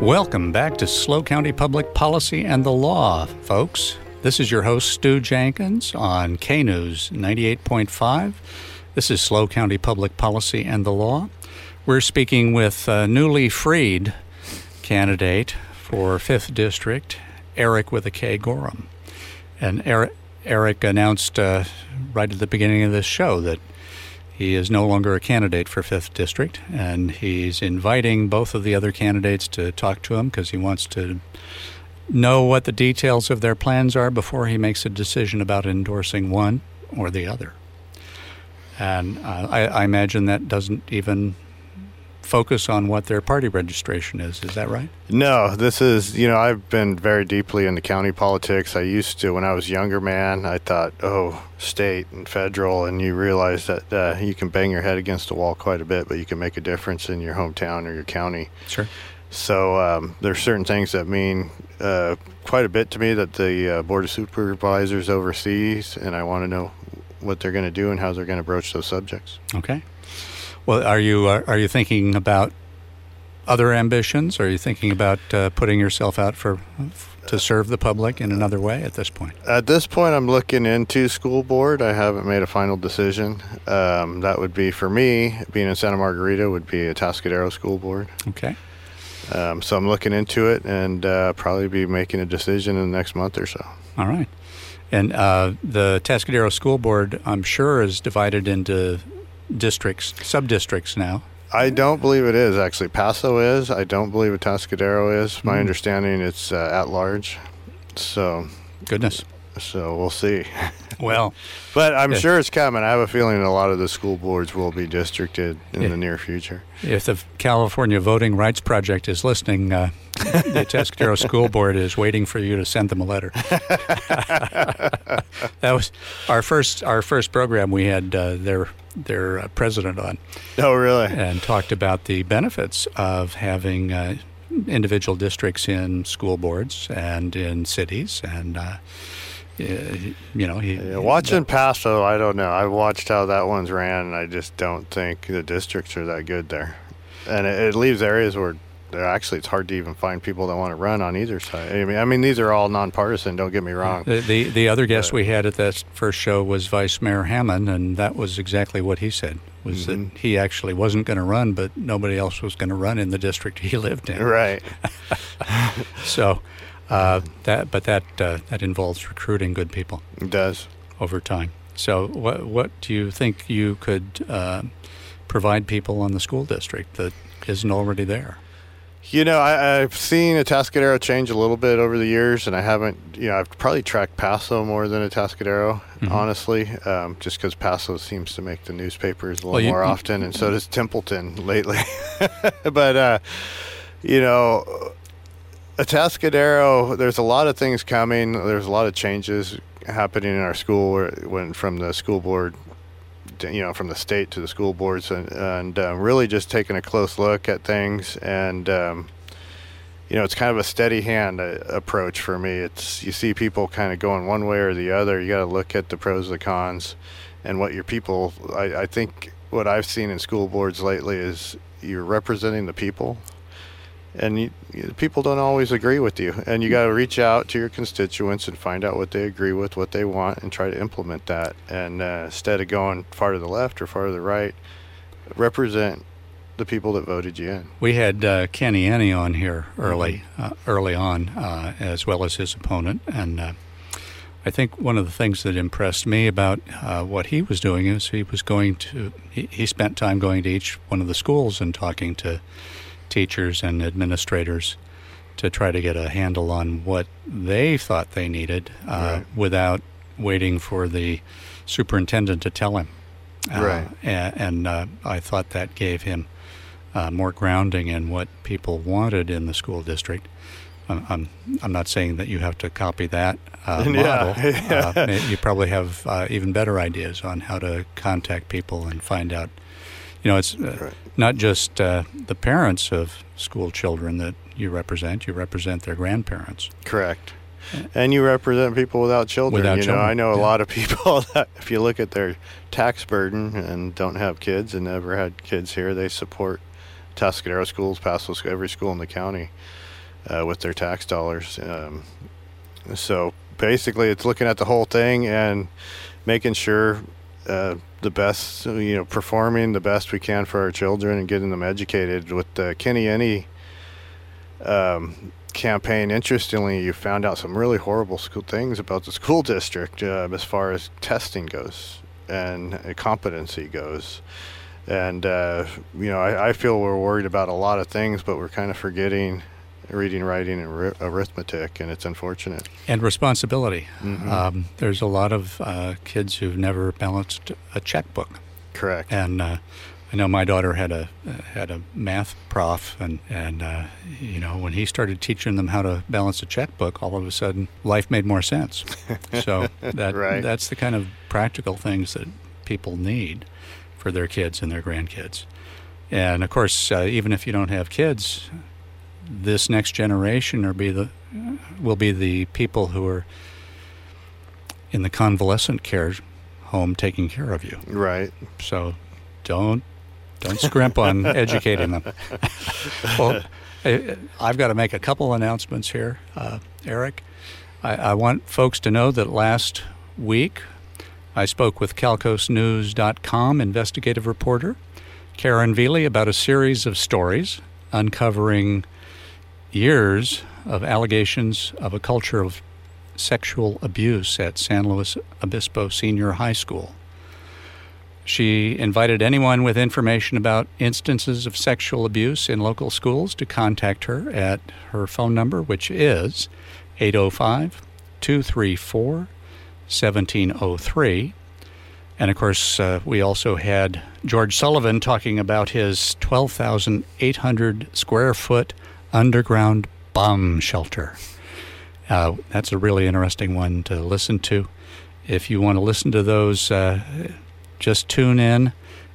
Welcome back to SLO County Public Policy and the Law, folks. This is your host, Stew Jenkins, on K News 98.5. This is SLO County Public Policy and the Law. We're speaking with a newly freed candidate for 5th District, Erik with a K Gorham. And Erik, Erik announced uh, right at the beginning of this show that he is no longer a candidate for 5th District, and he's inviting both of the other candidates to talk to him because he wants to know what the details of their plans are before he makes a decision about endorsing one or the other. And uh, I, I imagine that doesn't even focus on what their party registration is. Is that right? No, this is, you know, I've been very deeply into county politics. I used to, when I was younger man, I thought, oh, state and federal, and you realize that uh, you can bang your head against the wall quite a bit, but you can make a difference in your hometown or your county. Sure. So um, there's certain things that mean uh, quite a bit to me that the uh, Board of Supervisors oversees, and I want to know what they're going to do and how they're going to broach those subjects. Okay. Well, are you uh, are you thinking about other ambitions? Are you thinking about uh, putting yourself out for to serve the public in another way at this point? At this point, I'm looking into school board. I haven't made a final decision. Um, that would be for me, being in Santa Margarita, would be Atascadero school board. Okay. Um, so I'm looking into it and uh, probably be making a decision in the next month or so. All right. And uh, the Tascadero School Board, I'm sure, is divided into districts, sub districts now. I don't believe it is actually. Paso is. I don't believe Atascadero is. My mm. understanding it's uh, at large. So goodness. So we'll see. Well, but I'm sure it's coming. I have a feeling a lot of the school boards will be districted in yeah. the near future. If the California Voting Rights Project is listening, uh, the Atascadero School Board is waiting for you to send them a letter. that was our first our first program. We had uh, their their uh, president on. Oh, really? And talked about the benefits of having uh, individual districts in school boards and in cities and. Uh, you know, he, yeah, watching Paso, I don't know. I watched how that one's ran, and I just don't think the districts are that good there. And it, it leaves areas where actually it's hard to even find people that want to run on either side. I mean, I mean these are all nonpartisan. Don't get me wrong. The the, the other guest we had at that first show was Vice Mayor Hammond, and that was exactly what he said. Was mm-hmm. that he actually wasn't going to run, but nobody else was going to run in the district he lived in. Right. so uh, that, but that uh, that involves recruiting good people. It does over time. So what what do you think you could uh, provide people on the school district that isn't already there? You know, I, have seen a Atascadero change a little bit over the years, and I haven't, you know, I've probably tracked Paso more than Atascadero, mm-hmm. honestly, um, just because Paso seems to make the newspapers a little well, you, more often, and so does Templeton lately. but, uh, you know, a Atascadero, there's a lot of things coming. There's a lot of changes happening in our school when from the school board you know from the state to the school boards and, and uh, really just taking a close look at things and um, you know it's kind of a steady hand uh, approach for me. It's you see people kind of going one way or the other. You got to look at the pros the cons and what your people I, I think what i've seen in school boards lately is you're representing the people and you, people don't always agree with you and you got to reach out to your constituents and find out what they agree with what they want and try to implement that and uh, instead of going far to the left or far to the right represent the people that voted you in we had uh, kenny Annie on here early mm-hmm. uh, early on uh, as well as his opponent and uh, I think one of the things that impressed me about uh, what he was doing is he was going to he, he spent time going to each one of the schools and talking to teachers and administrators to try to get a handle on what they thought they needed uh, right. without waiting for the superintendent to tell him. Uh, right. And, and uh, I thought that gave him uh, more grounding in what people wanted in the school district. I'm, I'm, not saying that you have to copy that uh, model. Yeah. Uh, you probably have even better ideas on how to contact people and find out you know, it's uh, right. not just uh, the parents of school children that you represent. You represent their grandparents. Correct. And you represent people without children. Without you children. know, I know a yeah. lot of people that, if you look at their tax burden and don't have kids and never had kids here, they support Tuscadero schools, Paso, every school in the county. uh, with their tax dollars. Um, so basically, it's looking at the whole thing and making sure uh, the best, you know, performing the best we can for our children and getting them educated. With the Kenny Any um, campaign, interestingly, you found out some really horrible school things about the school district uh, as far as testing goes and competency goes. And, uh, you know, I, I, feel we're worried about a lot of things, but we're kind of forgetting reading, writing, and arithmetic, and it's unfortunate. And responsibility. Mm-hmm. Um, there's a lot of uh, kids who've never balanced a checkbook. Correct. And uh, I know my daughter had a had a math prof, and and uh, you know when he started teaching them how to balance a checkbook, all of a sudden life made more sense. so that right. that's the kind of practical things that people need for their kids and their grandkids. And of course, uh, even if you don't have kids, this next generation or be the will be the people who are in the convalescent care home taking care of you. Right. So don't don't scrimp on educating them. well, I've got to make a couple announcements here, uh, Erik. I, I, want folks to know that last week I spoke with CalCoastNews.com investigative reporter Karen Velie about a series of stories uncovering years of allegations of a culture of sexual abuse at San Luis Obispo Senior High School. She invited anyone with information about instances of sexual abuse in local schools to contact her at her phone number, which is 805 234 1703. And of course, uh, we also had George Sullivan talking about his 12,800 square foot underground bomb shelter. Uh, that's a really interesting one to listen to. If you want to listen to those, uh, just tune in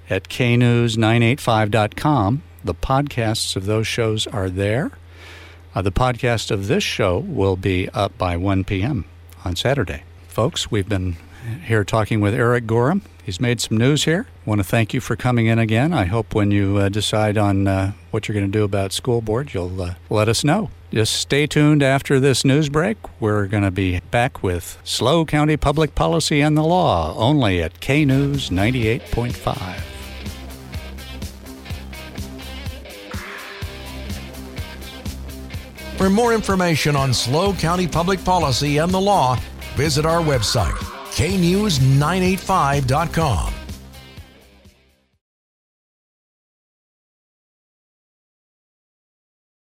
at knews985.com. The podcasts of those shows are there. Uh, the podcast of this show will be up by 1 p.m. on Saturday. Folks, we've been here talking with Erik Gorham. He's made some news here. Want to thank you for coming in again. I hope when you uh, decide on uh, what you're going to do about school board, you'll uh, let us know. Just stay tuned after this news break. We're going to be back with SLO County Public Policy and the Law only at K News 98.5. For more information on SLO County Public Policy and the Law, visit our website, knews985.com.